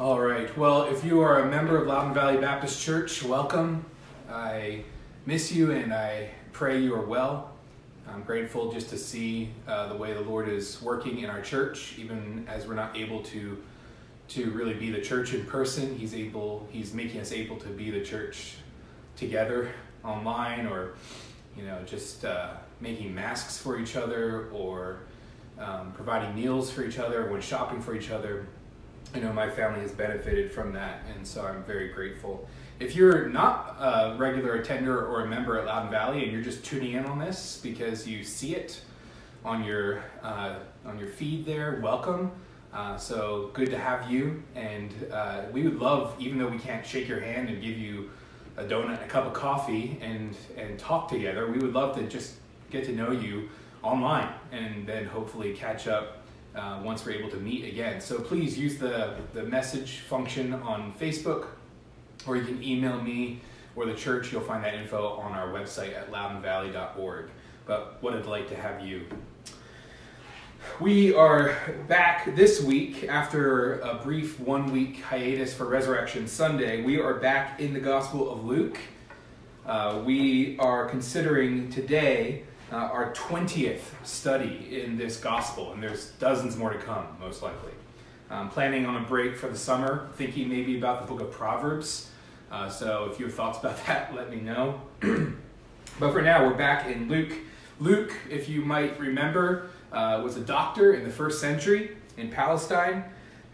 All right. Well, if you are a member of Loudoun Valley Baptist Church, welcome. I miss you and I pray you are well. I'm grateful just to see uh, the way the Lord is working in our church, even as we're not able to to really be the church in person. He's able. He's making us able to be the church together online, or you know, just uh, making masks for each other, or um, providing meals for each other, when shopping for each other. I know my family has benefited from that, and so I'm very grateful. If you're not a regular attender or a member at Loudoun Valley and you're just tuning in on this because you see it on your uh, on your feed there, welcome. Uh, so good to have you, and uh, we would love, even though we can't shake your hand and give you a donut and a cup of coffee and and talk together, we would love to just get to know you online and then hopefully catch up uh, once we're able to meet again. So please use the, the message function on Facebook, or you can email me or the church. You'll find that info on our website at loudounvalley.org. But what a delight to have you. We are back this week after a brief one week hiatus for Resurrection Sunday. We are back in the Gospel of Luke. Uh, we are considering today uh, our 20th study in this gospel, and there's dozens more to come, most likely. I'm planning on a break for the summer, thinking maybe about the book of Proverbs. Uh, so if you have thoughts about that, let me know. but for now, we're back in Luke. Luke, if you might remember, uh, was a doctor in the first century in Palestine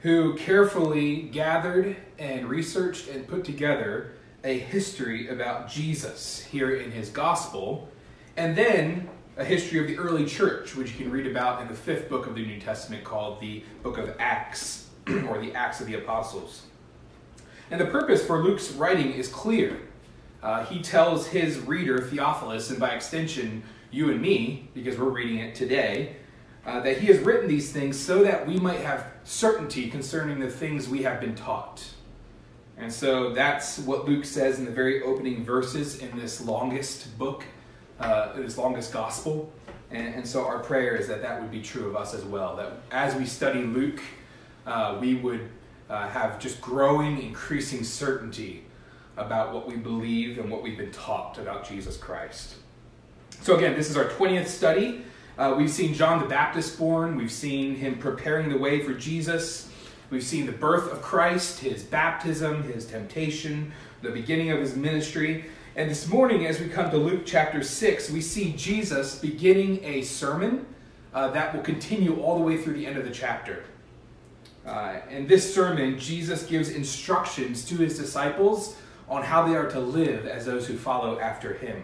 who carefully gathered and researched and put together a history about Jesus here in his gospel and then a history of the early church, which you can read about in the fifth book of the New Testament called the book of Acts, or the Acts of the Apostles. And the purpose for Luke's writing is clear. Uh, he tells his reader, Theophilus, and by extension, you and me, because we're reading it today, uh, that he has written these things so that we might have certainty concerning the things we have been taught. And so that's what Luke says in the very opening verses in this longest book uh, longest gospel. And, and, so our prayer is that that would be true of us as well. That as we study Luke, uh, we would uh, have just growing, increasing certainty about what we believe and what we've been taught about Jesus Christ. So, again, this is our 20th study. Uh, we've seen John the Baptist born, we've seen him preparing the way for Jesus. We've seen the birth of Christ, his baptism, his temptation, the beginning of his ministry. And this morning, as we come to Luke chapter 6, we see Jesus beginning a sermon uh, that will continue all the way through the end of the chapter. Uh, in this sermon, Jesus gives instructions to his disciples on how they are to live as those who follow after him.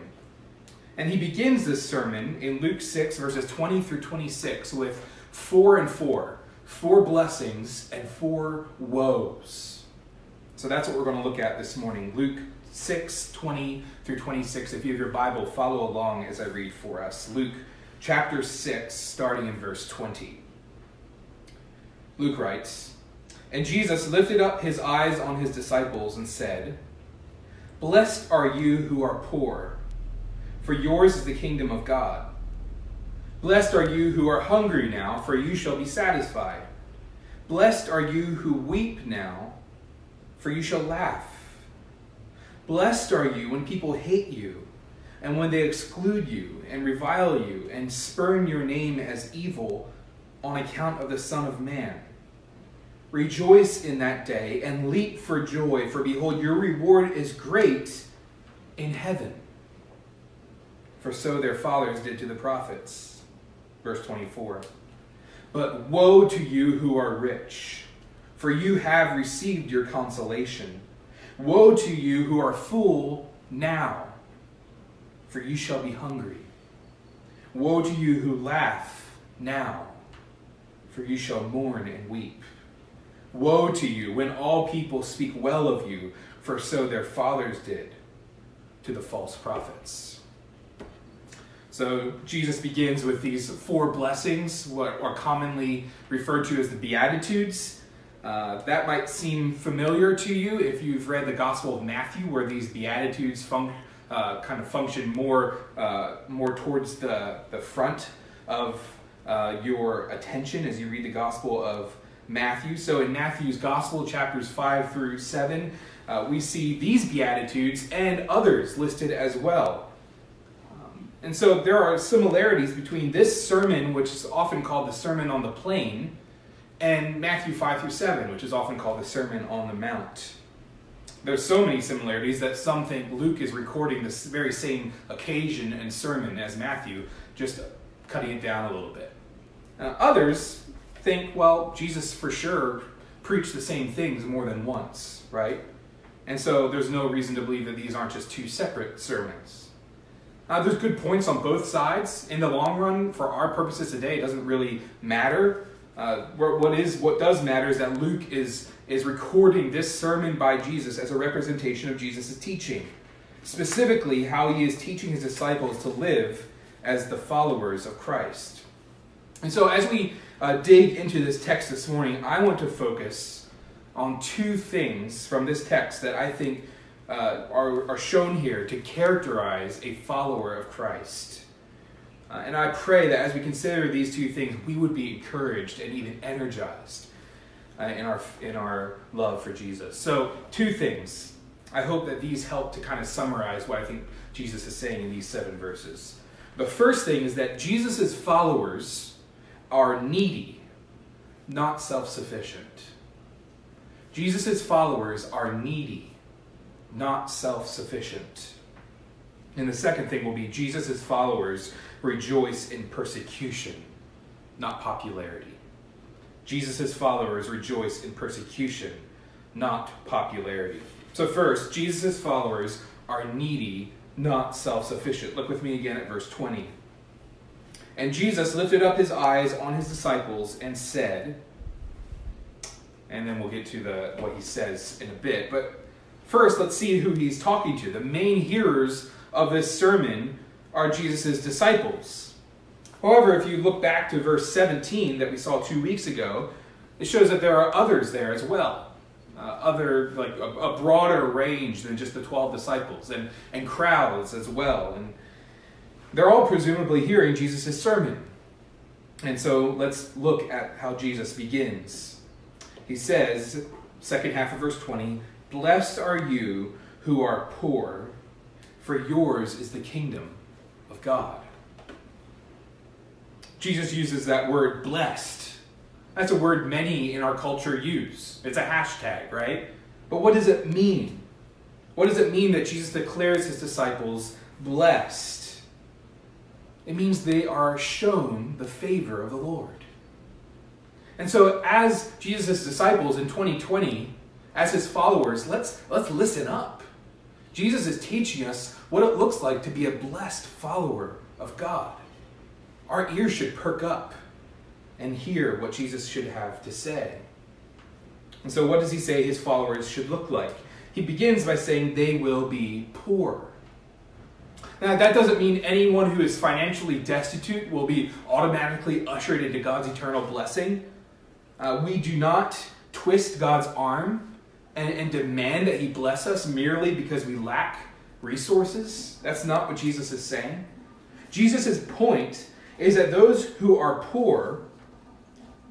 And he begins this sermon in Luke 6, verses 20 through 26, with four and four four blessings and four woes. So that's what we're going to look at this morning. Luke 6 20 through 26. If you have your Bible, follow along as I read for us. Luke chapter 6, starting in verse 20. Luke writes And Jesus lifted up his eyes on his disciples and said, Blessed are you who are poor, for yours is the kingdom of God. Blessed are you who are hungry now, for you shall be satisfied. Blessed are you who weep now, for you shall laugh. Blessed are you when people hate you, and when they exclude you, and revile you, and spurn your name as evil on account of the Son of Man. Rejoice in that day, and leap for joy, for behold, your reward is great in heaven. For so their fathers did to the prophets. Verse 24. But woe to you who are rich, for you have received your consolation. Woe to you who are full now, for you shall be hungry. Woe to you who laugh now, for you shall mourn and weep. Woe to you when all people speak well of you, for so their fathers did to the false prophets. So Jesus begins with these four blessings, what are commonly referred to as the Beatitudes. Uh, that might seem familiar to you if you've read the Gospel of Matthew, where these Beatitudes fun- uh, kind of function more, uh, more towards the, the front of uh, your attention as you read the Gospel of Matthew. So in Matthew's Gospel, chapters 5 through 7, uh, we see these Beatitudes and others listed as well. Um, and so there are similarities between this sermon, which is often called the Sermon on the Plain, and Matthew 5 through 7, which is often called the Sermon on the Mount. There's so many similarities that some think Luke is recording this very same occasion and sermon as Matthew, just cutting it down a little bit. Uh, others think, well, Jesus for sure preached the same things more than once, right? And so there's no reason to believe that these aren't just two separate sermons. Uh, there's good points on both sides. In the long run, for our purposes today, it doesn't really matter. Uh, what is what does matter is that Luke is is recording this sermon by Jesus as a representation of Jesus' teaching, specifically how he is teaching his disciples to live as the followers of Christ. And so, as we uh, dig into this text this morning, I want to focus on two things from this text that I think uh, are, are shown here to characterize a follower of Christ. Uh, and I pray that as we consider these two things, we would be encouraged and even energized uh, in our in our love for Jesus. So, two things. I hope that these help to kind of summarize what I think Jesus is saying in these seven verses. The first thing is that Jesus' followers are needy, not self-sufficient. Jesus' followers are needy, not self-sufficient. And the second thing will be Jesus' followers rejoice in persecution, not popularity. Jesus' followers rejoice in persecution, not popularity. So, first, Jesus' followers are needy, not self sufficient. Look with me again at verse 20. And Jesus lifted up his eyes on his disciples and said, and then we'll get to the what he says in a bit. But first, let's see who he's talking to. The main hearers of this sermon are Jesus' disciples. However, if you look back to verse 17 that we saw two weeks ago, it shows that there are others there as well. Uh, other, like a, a, broader range than just the 12 disciples, and, and crowds as well. And they're all presumably hearing Jesus' sermon. And so let's look at how Jesus begins. He says, second half of verse 20, Blessed are you who are poor, for yours is the kingdom God. Jesus uses that word blessed. That's a word many in our culture use. It's a hashtag, right? But what does it mean? What does it mean that Jesus declares his disciples blessed? It means they are shown the favor of the Lord. And so, as Jesus' disciples in 2020, as his followers, let's, let's listen up. Jesus is teaching us what it looks like to be a blessed follower of God our ears should perk up and hear what Jesus should have to say. And so, what does he say his followers should look like? He begins by saying they will be poor. Now, that doesn't mean anyone who is financially destitute will be automatically ushered into God's eternal blessing. Uh, we do not twist God's arm and, and demand that He bless us merely because we lack resources. That's not what Jesus is saying. Jesus' point is that those who are poor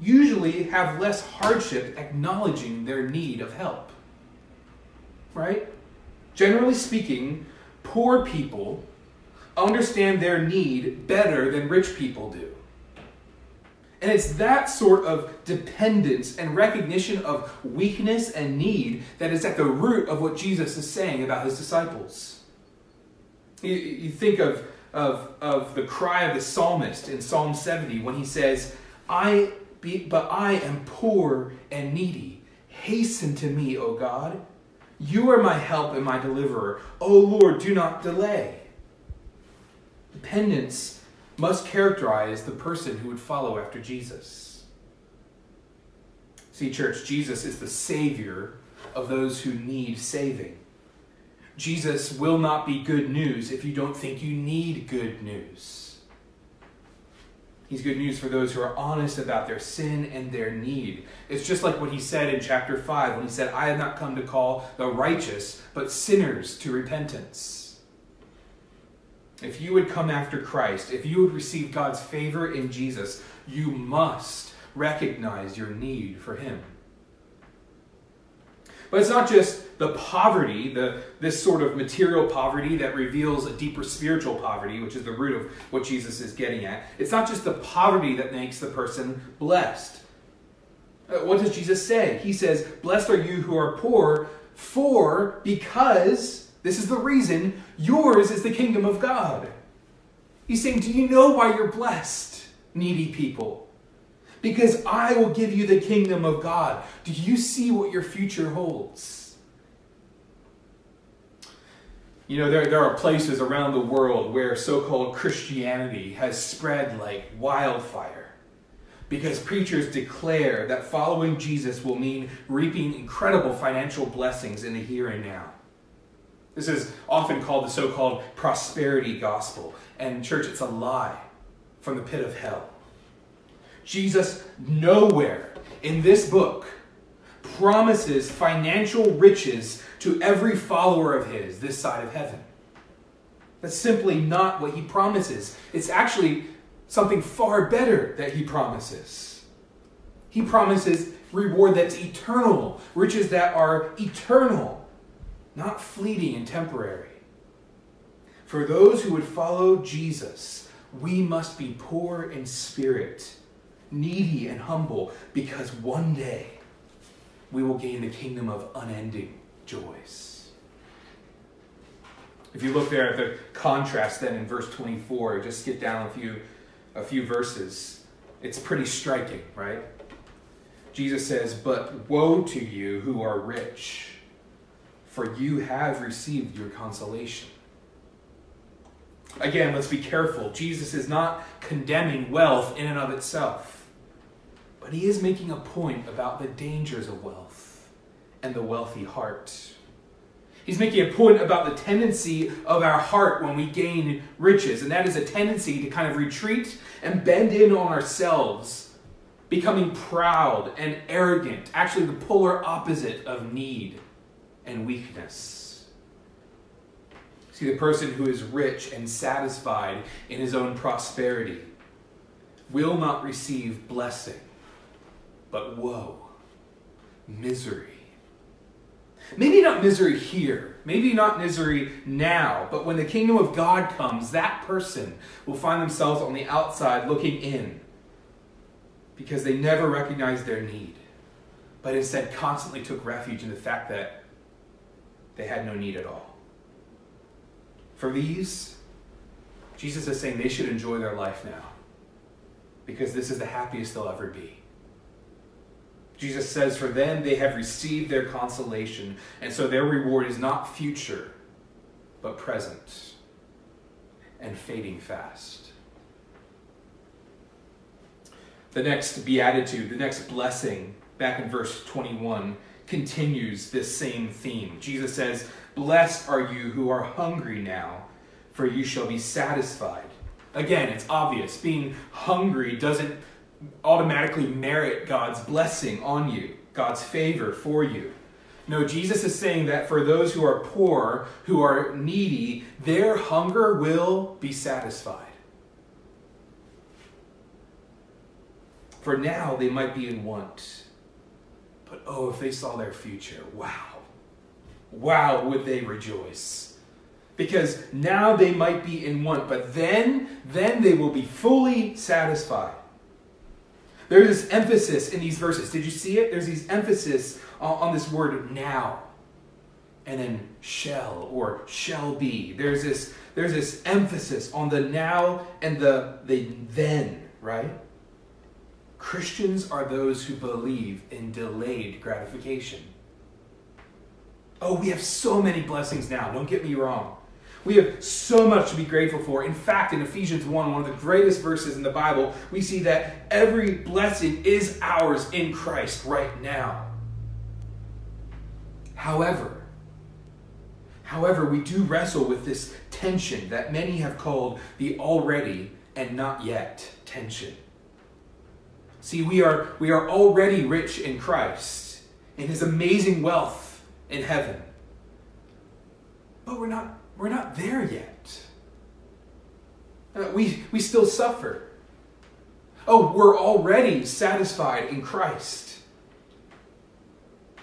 usually have less hardship acknowledging their need of help. Right? Generally speaking, poor people understand their need better than rich people do. And it's that sort of dependence and recognition of weakness and need that is at the root of what Jesus is saying about his disciples. You, you think of of, of the cry of the psalmist in Psalm 70 when he says, I be, but I am poor and needy. Hasten to me, O God. You are my help and my deliverer. O Lord, do not delay. Dependence must characterize the person who would follow after Jesus. See, church, Jesus is the Savior of those who need saving. Jesus will not be good news if you don't think you need good news. He's good news for those who are honest about their sin and their need. It's just like what he said in chapter 5 when he said, I have not come to call the righteous, but sinners to repentance. If you would come after Christ, if you would receive God's favor in Jesus, you must recognize your need for Him. But it's not just the poverty, the, this sort of material poverty that reveals a deeper spiritual poverty, which is the root of what Jesus is getting at. It's not just the poverty that makes the person blessed. Uh, what does Jesus say? He says, Blessed are you who are poor, for because, this is the reason, yours is the kingdom of God. He's saying, Do you know why you're blessed, needy people? because I will give you the kingdom of God. Do you see what your future holds? You know, there, there are places around the world where so called Christianity has spread like wildfire because preachers declare that following Jesus will mean reaping incredible financial blessings in the here and now. This is often called the so called prosperity gospel. And, church, it's a lie from the pit of hell. Jesus nowhere in this book promises financial riches to every follower of his this side of heaven. That's simply not what he promises. It's actually something far better that he promises. He promises reward that's eternal, riches that are eternal, not fleeting and temporary. For those who would follow Jesus, we must be poor in spirit needy and humble, because one day we will gain the kingdom of unending joys. If you look there at the contrast then in verse 24, just skip down a few, a few verses, it's pretty striking, right? Jesus says, But woe to you who are rich, for you have received your consolation. Again, let's be careful. Jesus is not condemning wealth in and of itself. But he is making a point about the dangers of wealth and the wealthy heart. He's making a point about the tendency of our heart when we gain riches, and that is a tendency to kind of retreat and bend in on ourselves, becoming proud and arrogant, actually, the polar opposite of need and weakness. See, the person who is rich and satisfied in his own prosperity will not receive blessing but woe, misery. Maybe not misery here, maybe not misery now, but when the kingdom of God comes, that person will find themselves on the outside looking in because they never recognized their need, but instead constantly took refuge in the fact that they had no need at all. For these, Jesus is saying they should enjoy their life now because this is the happiest they'll ever be. Jesus says, For them they have received their consolation, and so their reward is not future, but present and fading fast. The next beatitude, the next blessing, back in verse 21, continues this same theme. Jesus says, Blessed are you who are hungry now, for you shall be satisfied. Again, it's obvious. Being hungry doesn't automatically merit God's blessing on you, God's favor for you. No, Jesus is saying that for those who are poor, who are needy, their hunger will be satisfied. For now, they might be in want. But oh, if they saw their future, wow. Wow, would they rejoice. Because now they might be in want, but then, then they will be fully satisfied. There's this emphasis in these verses. Did you see it? There's these emphasis on, this word now. And then shall or shall be. There's this, there's this emphasis on the now and the, the then, right? Christians are those who believe in delayed gratification. Oh, we have so many blessings now, don't get me wrong. We have so much to be grateful for. In fact, in Ephesians 1, one of the greatest verses in the Bible, we see that every blessing is ours in Christ right now. However, however, we do wrestle with this tension that many have called the already and not yet tension. See, we are, we are already rich in Christ, in his amazing wealth in heaven. But we're not we're not there yet. Uh, we, we still suffer. oh, we're already satisfied in Christ.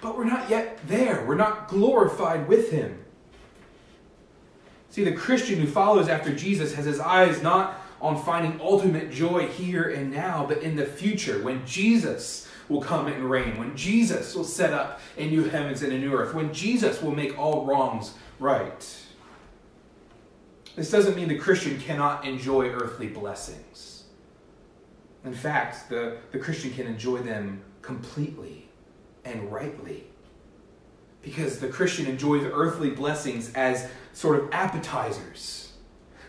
But we're not yet there. We're not glorified with Him. See, the Christian who follows after Jesus has his eyes not on finding ultimate joy here and now, but in the future when Jesus will come and reign, when Jesus will set up a new heavens and a new earth, when Jesus will make all wrongs right. This doesn't mean the Christian cannot enjoy earthly blessings. In fact, the, the Christian can enjoy them completely and rightly. Because the Christian enjoys earthly blessings as sort of appetizers,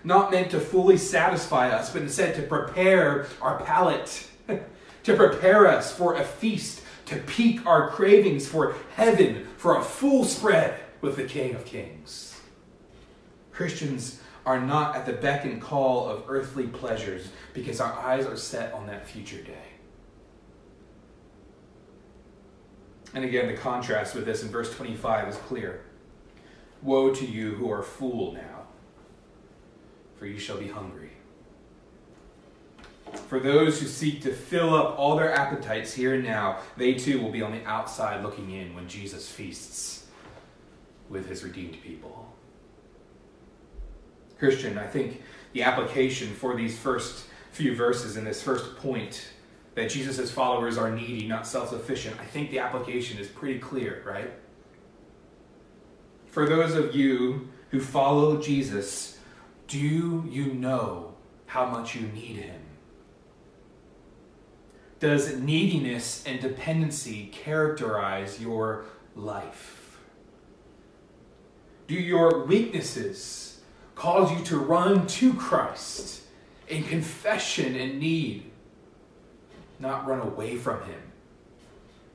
not meant to fully satisfy us, but instead to prepare our palate, to prepare us for a feast, to pique our cravings for heaven, for a full spread with the King of Kings. Christians are not at the beck and call of earthly pleasures because our eyes are set on that future day. And again, the contrast with this in verse 25 is clear. Woe to you who are full now, for you shall be hungry. For those who seek to fill up all their appetites here and now, they too will be on the outside looking in when Jesus feasts with his redeemed people. Christian, I think the application for these first few verses in this first point that Jesus' followers are needy, not self sufficient, I think the application is pretty clear, right? For those of you who follow Jesus, do you know how much you need him? Does neediness and dependency characterize your life? Do your weaknesses cause you to run to Christ in confession and need, not run away from Him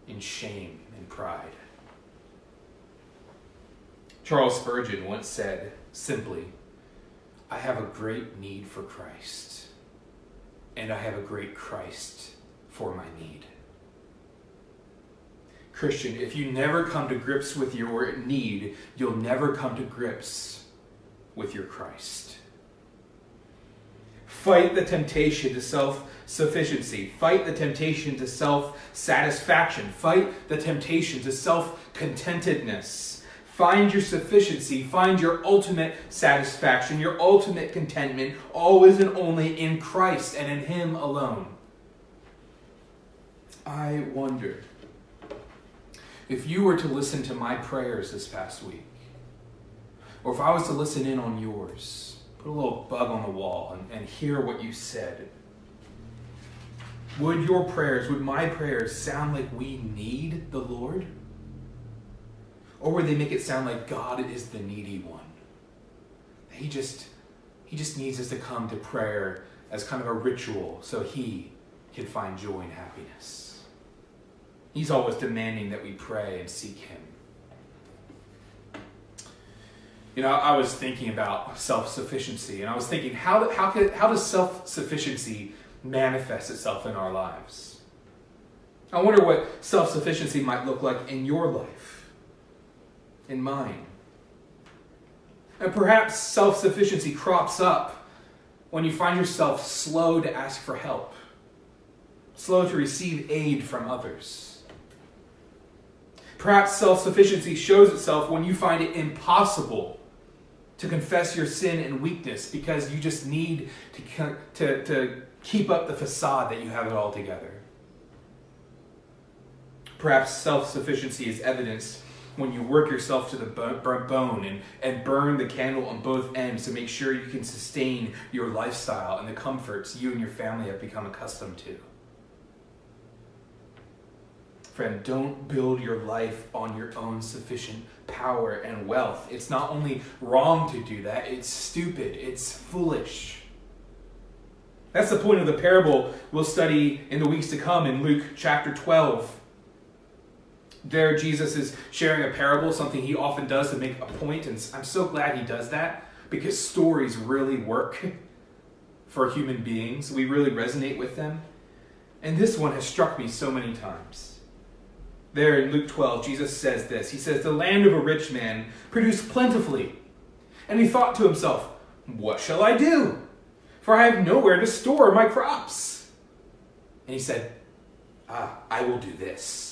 in shame and pride. Charles Spurgeon once said simply, I have a great need for Christ, and I have a great Christ for my need. Christian, if you never come to grips with your need, you'll never come to grips with your Christ. Fight the temptation to self sufficiency. Fight the temptation to self satisfaction. Fight the temptation to self contentedness. Find your sufficiency. Find your ultimate satisfaction, your ultimate contentment, always and only in Christ and in Him alone. I wonder if you were to listen to my prayers this past week or if I was to listen in on yours, put a little bug on the wall and, and hear what you said, would your prayers, would my prayers sound like we need the Lord? Or would they make it sound like God is the needy one? He just he just needs us to come to prayer as kind of a ritual so he can find joy and happiness. He's always demanding that we pray and seek him. you know, I was thinking about self sufficiency, and I was thinking, how, how, could, how does self sufficiency manifest itself in our lives? I wonder what self sufficiency might look like in your life, in mine. And perhaps self sufficiency crops up when you find yourself slow to ask for help, slow to receive aid from others. Perhaps self sufficiency shows itself when you find it impossible to confess your sin and weakness because you just need to, to, to keep up the facade that you have it all together. Perhaps self sufficiency is evidenced when you work yourself to the bone and, and burn the candle on both ends to make sure you can sustain your lifestyle and the comforts you and your family have become accustomed to. Friend, don't build your life on your own sufficient power and wealth. It's not only wrong to do that, it's stupid, it's foolish. That's the point of the parable we'll study in the weeks to come in Luke chapter 12. There, Jesus is sharing a parable, something he often does to make a point, and I'm so glad he does that because stories really work for human beings. We really resonate with them. And this one has struck me so many times. There in Luke 12, Jesus says this He says, The land of a rich man produced plentifully. And he thought to himself, What shall I do? For I have nowhere to store my crops. And he said, Ah, I will do this.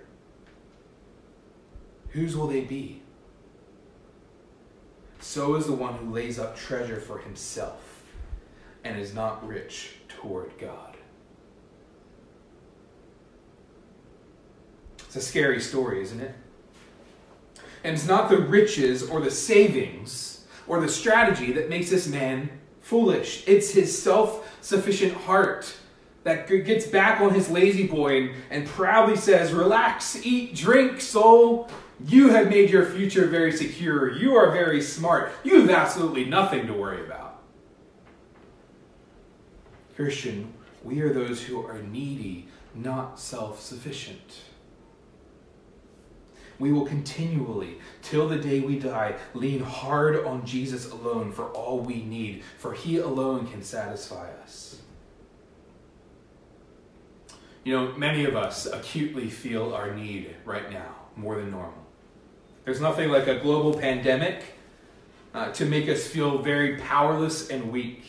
whose will they be? So is the one who lays up treasure for himself and is not rich toward God. It's a scary story, isn't it? And it's not the riches or the savings or the strategy that makes this man foolish. It's his self sufficient heart that gets back on his La-Z-Boy and, and proudly says, Relax, eat, drink, soul. You have made your future very secure. You are very smart. You have absolutely nothing to worry about. Christian, we are those who are needy, not self sufficient. We will continually, till the day we die, lean hard on Jesus alone for all we need, for He alone can satisfy us. You know, many of us acutely feel our need right now more than normal. There's nothing like a global pandemic uh, to make us feel very powerless and weak.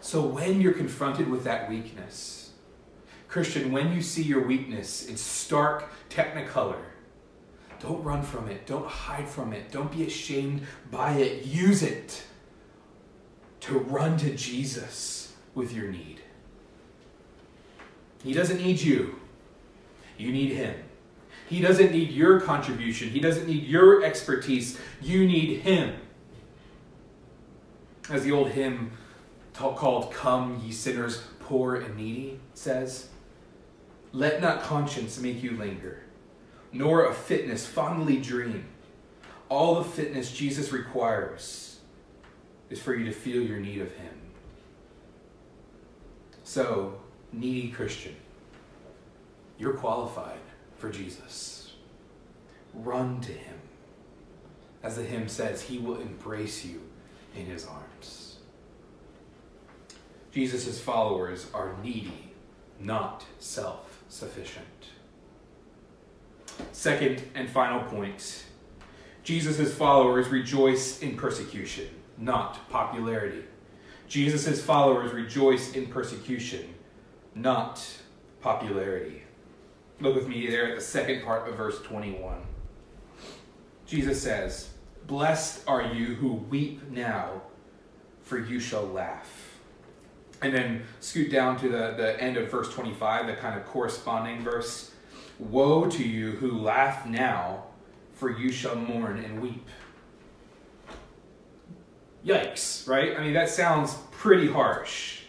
So when you're confronted with that weakness, Christian, when you see your weakness in stark technicolor, don't run from it. Don't hide from it. Don't be ashamed by it. Use it to run to Jesus with your need. He doesn't need you, you need Him. He doesn't need your contribution, He doesn't need your expertise. You need Him. As the old hymn called Come, Ye Sinners, Poor and Needy says, Let not conscience make you linger, nor of fitness fondly dream. All the fitness Jesus requires is for you to feel your need of Him. So, needy Christian, you're qualified for Jesus. Run to him. As the hymn says, he will embrace you in his arms. Jesus' followers are needy, not self sufficient. Second and final point Jesus' followers rejoice in persecution, not popularity. Jesus' followers rejoice in persecution, not popularity. Look with me there at the second part of verse 21. Jesus says, Blessed are you who weep now, for you shall laugh. And then scoot down to the, the end of verse 25, the kind of corresponding verse. Woe to you who laugh now, for you shall mourn and weep. Yikes, right? I mean, that sounds pretty harsh.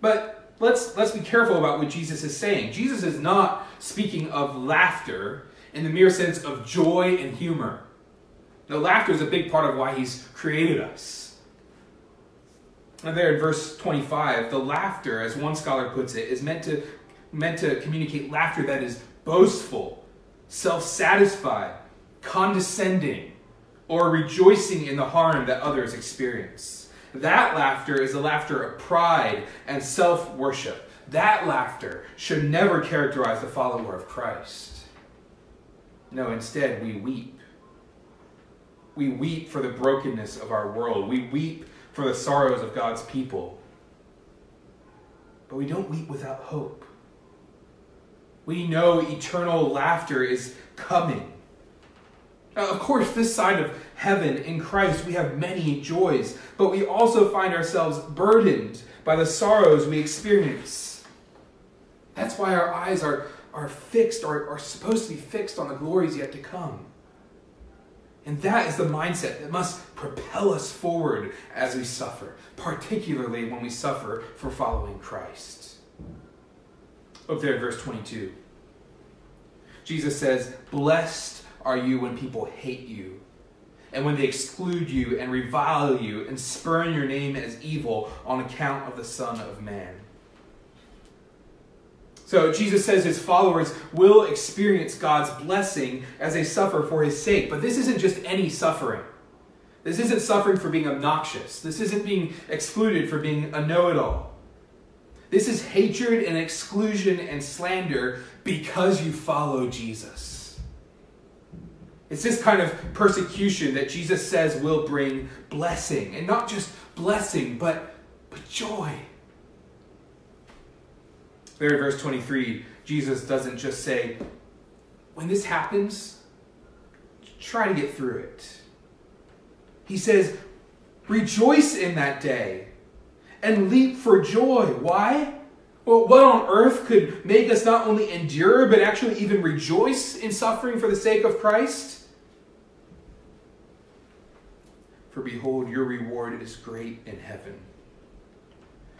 But let's let's be careful about what Jesus is saying. Jesus is not speaking of laughter in the mere sense of joy and humor. Now, laughter is a big part of why he's created us. And there in verse 25, the laughter, as one scholar puts it, is meant to meant to communicate laughter that is boastful, self-satisfied, condescending, or rejoicing in the harm that others experience. That laughter is the laughter of pride and self worship. That laughter should never characterize the follower of Christ. No, instead, we weep. We weep for the brokenness of our world. We weep for the sorrows of God's people. But we don't weep without hope. We know eternal laughter is coming. Now, of course, this side of heaven in Christ, we have many joys, but we also find ourselves burdened by the sorrows we experience. That's why our eyes are, are fixed, or are supposed to be fixed on the glories yet to come. And that is the mindset that must propel us forward as we suffer, particularly when we suffer for following Christ. Up there in verse 22. Jesus says, Blessed are you when people hate you and when they exclude you and revile you and spurn your name as evil on account of the Son of Man. So Jesus says his followers will experience God's blessing as they suffer for his sake. But this isn't just any suffering. This isn't suffering for being obnoxious. This isn't being excluded for being a know it all. This is hatred and exclusion and slander because you follow Jesus. It's this kind of persecution that Jesus says will bring blessing. And not just blessing, but, but joy. There verse 23, Jesus doesn't just say, when this happens, try to get through it. He says, rejoice in that day and leap for joy. Why? Well, what on earth could make us not only endure, but actually even rejoice in suffering for the sake of Christ? For behold, your reward is great in heaven.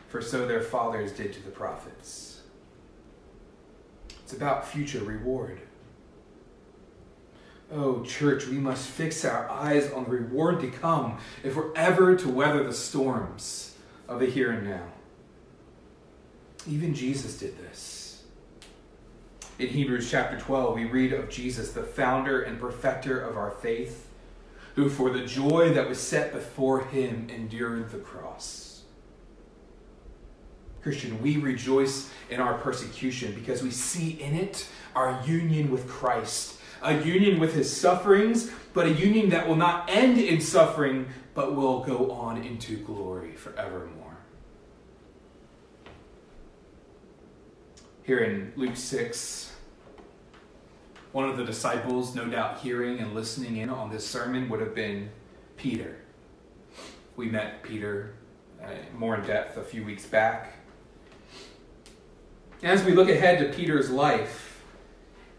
For so their fathers did to the prophets. It's about future reward. Oh, church, we must fix our eyes on the reward to come if we're ever to weather the storms of the here and now. Even Jesus did this. In Hebrews chapter 12, we read of Jesus, the founder and perfecter of our faith, who for the joy that was set before him endured the cross Christian, we rejoice in our persecution because we see in it our union with Christ, a union with his sufferings, but a union that will not end in suffering, but will go on into glory forevermore. Here in Luke 6, one of the disciples, no doubt hearing and listening in on this sermon, would have been Peter. We met Peter uh, more in depth a few weeks back. As we look ahead to Peter's life,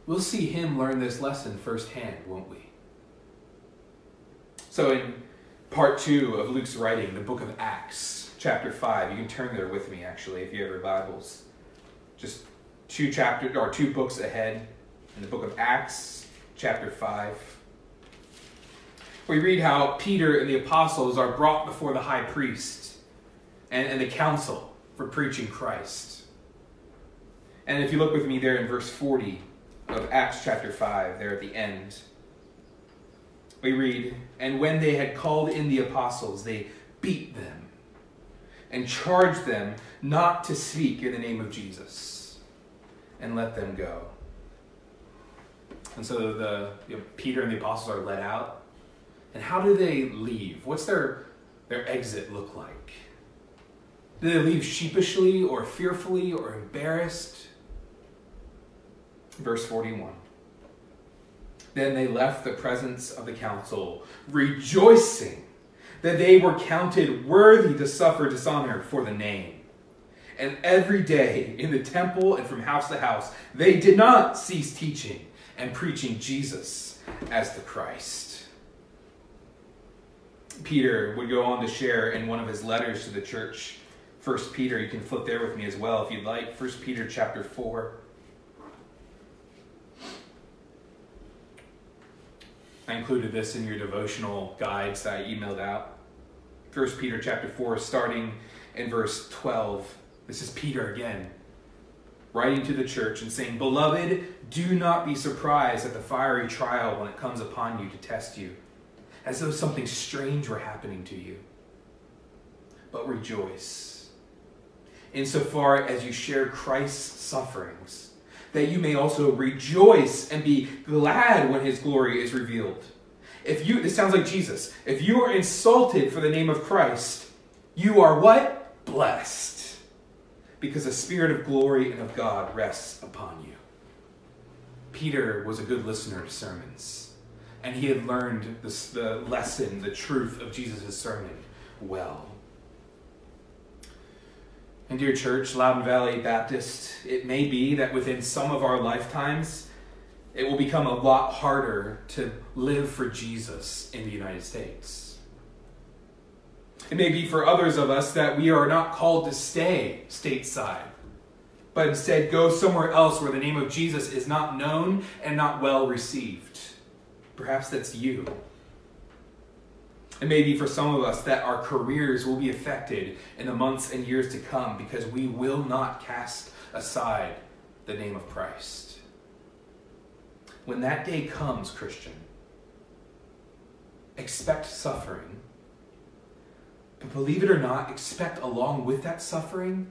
we'll see him learn this lesson firsthand, won't we? So, in part two of Luke's writing, the book of Acts, chapter 5, you can turn there with me actually if you have your Bibles. Just two chapters or two books ahead in the book of Acts, chapter 5. We read how Peter and the apostles are brought before the high priest and, and the council for preaching Christ. And if you look with me there in verse 40 of Acts chapter 5, there at the end, we read, And when they had called in the apostles, they beat them and charged them not to speak in the name of Jesus and let them go. And so the you know, Peter and the apostles are let out. And how do they leave? What's their their exit look like? Do they leave sheepishly or fearfully or embarrassed? Verse 41. Then they left the presence of the council, rejoicing that they were counted worthy to suffer dishonor for the name. And every day in the temple and from house to house, they did not cease teaching and preaching Jesus as the Christ. Peter would go on to share in one of his letters to the church, First Peter, you can flip there with me as well if you'd like. First Peter chapter 4. I included this in your devotional guides that I emailed out. First Peter chapter 4, starting in verse 12. This is Peter again, writing to the church and saying, Beloved, do not be surprised at the fiery trial when it comes upon you to test you, as though something strange were happening to you. But rejoice, insofar as you share Christ's sufferings that you may also rejoice and be glad when his glory is revealed. If you, this sounds like Jesus, if you are insulted for the name of Christ, you are what? Blessed. Because the Spirit of glory and of God rests upon you. Peter was a good listener to sermons, and he had learned the lesson, the truth of Jesus' sermon well. And dear church, Loudoun Valley Baptist, it may be that within some of our lifetimes, it will become a lot harder to live for Jesus in the United States. It may be for others of us that we are not called to stay stateside, but instead go somewhere else where the name of Jesus is not known and not well received. Perhaps that's you. It may be for some of us that our careers will be affected in the months and years to come because we will not cast aside the name of Christ. When that day comes, Christian, expect suffering. But believe it or not, expect along with that suffering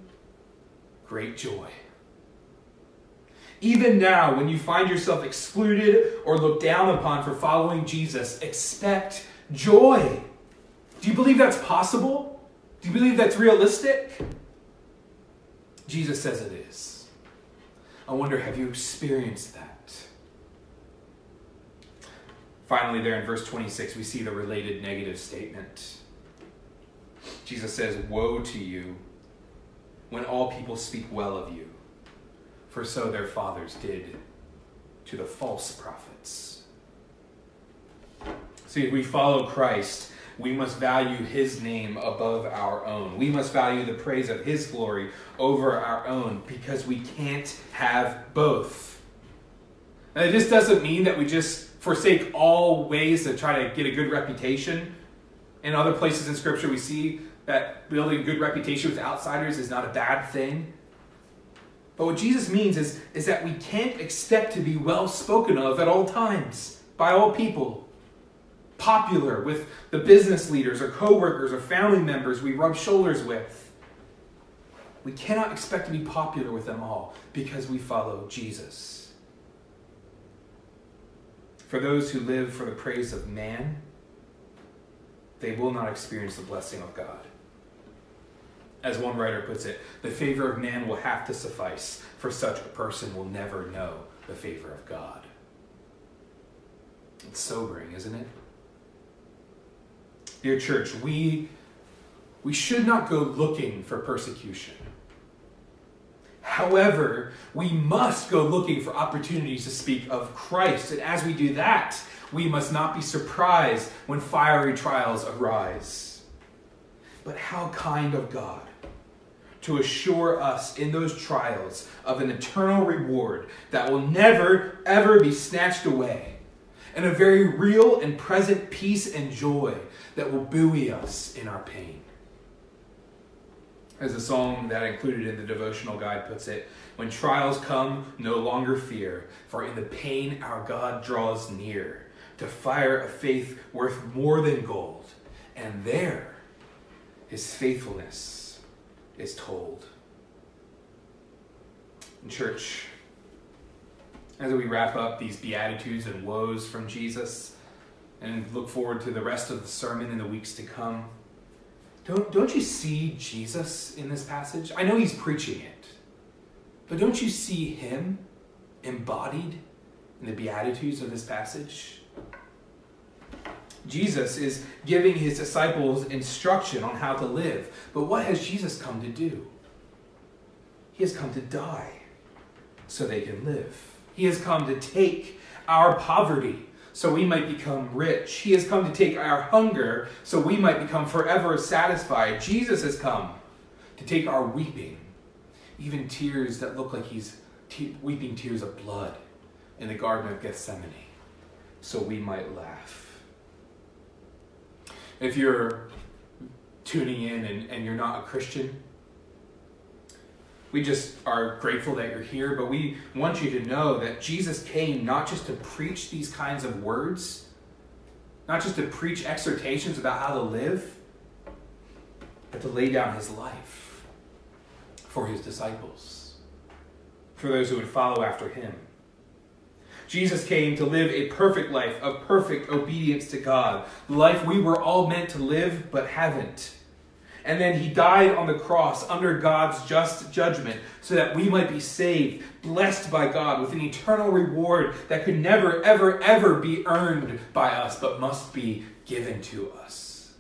great joy. Even now, when you find yourself excluded or looked down upon for following Jesus, expect joy. Do you believe that's possible? Do you believe that's realistic? Jesus says it is. I wonder, have you experienced that? Finally, there in verse 26, we see the related negative statement. Jesus says, Woe to you when all people speak well of you, for so their fathers did to the false prophets. See, if we follow Christ, we must value his name above our own. We must value the praise of his glory over our own because we can't have both. And this doesn't mean that we just forsake all ways to try to get a good reputation. In other places in Scripture, we see that building a good reputation with outsiders is not a bad thing. But what Jesus means is, is that we can't expect to be well spoken of at all times by all people popular with the business leaders or coworkers or family members we rub shoulders with. We cannot expect to be popular with them all because we follow Jesus. For those who live for the praise of man, they will not experience the blessing of God. As one writer puts it, the favor of man will have to suffice, for such a person will never know the favor of God. It's sobering, isn't it? Dear church, we, we should not go looking for persecution. However, we must go looking for opportunities to speak of Christ. And as we do that, we must not be surprised when fiery trials arise. But how kind of God to assure us in those trials of an eternal reward that will never, ever be snatched away, and a very real and present peace and joy that will buoy us in our pain. As the song that I included in the devotional guide puts it, when trials come, no longer fear, for in the pain our God draws near to fire a faith worth more than gold, and there his faithfulness is told. In church, as we wrap up these beatitudes and woes from Jesus, and look forward to the rest of the sermon in the weeks to come. Don't, don't you see Jesus in this passage? I know he's preaching it, but don't you see him embodied in the Beatitudes of this passage? Jesus is giving his disciples instruction on how to live, but what has Jesus come to do? He has come to die so they can live. He has come to take our poverty so we might become rich. He has come to take our hunger so we might become forever satisfied. Jesus has come to take our weeping, even tears that look like he's te- weeping tears of blood in the Garden of Gethsemane, so we might laugh. If you're tuning in and, and you're not a Christian, we just are grateful that you're here, but we want you to know that Jesus came not just to preach these kinds of words, not just to preach exhortations about how to live, but to lay down his life for his disciples, for those who would follow after him. Jesus came to live a perfect life of perfect obedience to God, the life we were all meant to live but haven't. And then he died on the cross under God's just judgment so that we might be saved, blessed by God with an eternal reward that could never, ever, ever be earned by us, but must be given to us.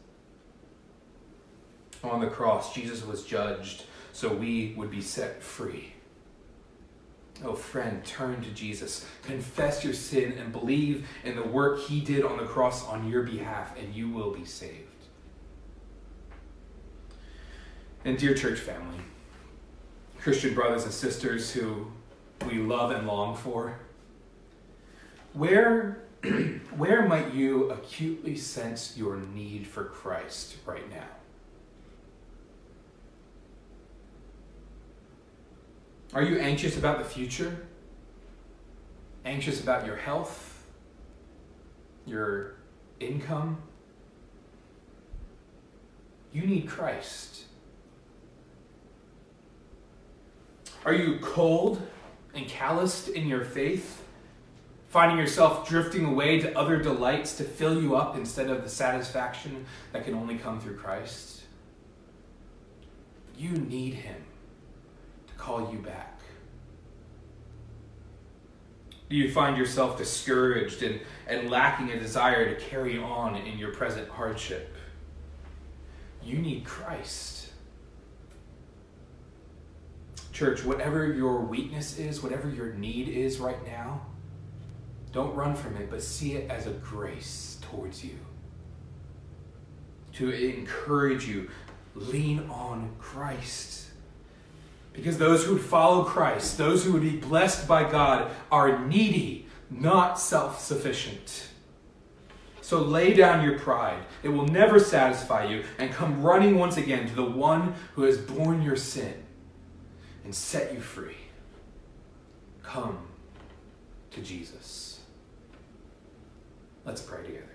On the cross, Jesus was judged so we would be set free. Oh, friend, turn to Jesus. Confess your sin and believe in the work he did on the cross on your behalf, and you will be saved. And dear church family, Christian brothers and sisters who we love and long for, where, where might you acutely sense your need for Christ right now? Are you anxious about the future? Anxious about your health? Your income? You need Christ. Are you cold and calloused in your faith? Finding yourself drifting away to other delights to fill you up instead of the satisfaction that can only come through Christ? You need Him to call you back. Do you find yourself discouraged and, and lacking a desire to carry on in your present hardship? You need Christ. Church, whatever your weakness is, whatever your need is right now, don't run from it, but see it as a grace towards you. To encourage you, lean on Christ. Because those who would follow Christ, those who would be blessed by God, are needy, not self sufficient. So lay down your pride. It will never satisfy you, and come running once again to the one who has borne your sin and set you free. Come to Jesus. Let's pray together.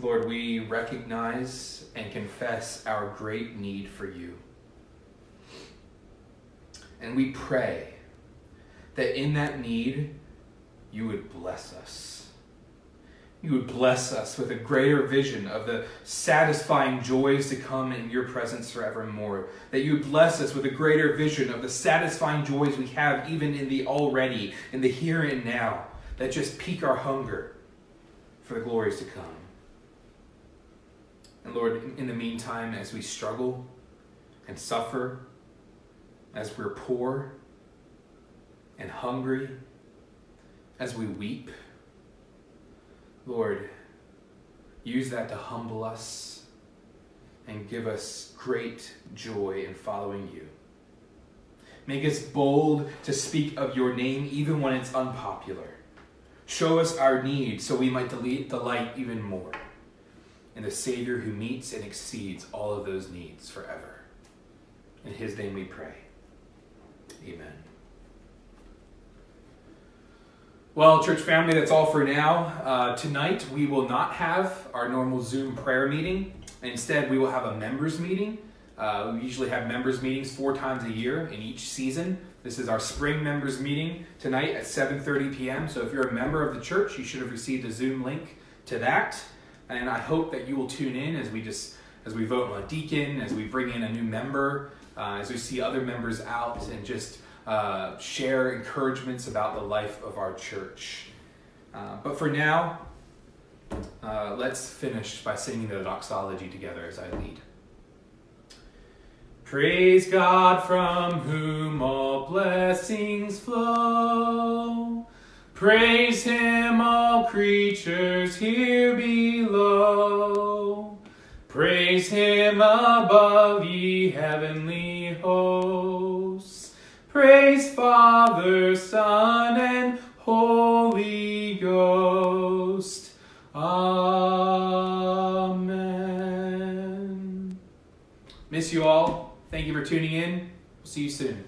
Lord, we recognize and confess our great need for you. And we pray that in that need, you would bless us. You would bless us with a greater vision of the satisfying joys to come in your presence forevermore. That you would bless us with a greater vision of the satisfying joys we have even in the already, in the here and now, that just pique our hunger for the glories to come. And Lord, in the meantime, as we struggle and suffer, as we're poor and hungry, as we weep, Lord, use that to humble us and give us great joy in following you. Make us bold to speak of your name even when it's unpopular. Show us our need so we might delight even more in the Savior who meets and exceeds all of those needs forever. In his name we pray. Amen. Well, church family, that's all for now. Uh, tonight, we will not have our normal Zoom prayer meeting. Instead, we will have a members meeting. Uh, we usually have members meetings four times a year in each season. This is our spring members meeting tonight at 7:30 p.m. So if you're a member of the church, you should have received a Zoom link to that. And I hope that you will tune in as we just as we vote on a deacon, as we bring in a new member, uh, as we see other members out, and just uh, share encouragements about the life of our church. Uh, but for now, uh, let's finish by singing the doxology together as I lead. Praise God from whom all blessings flow. Praise him, all creatures here below. Praise him above, ye heavenly hosts. Praise Father, Son, and Holy Ghost. Amen. Miss you all. Thank you for tuning in. We'll see you soon.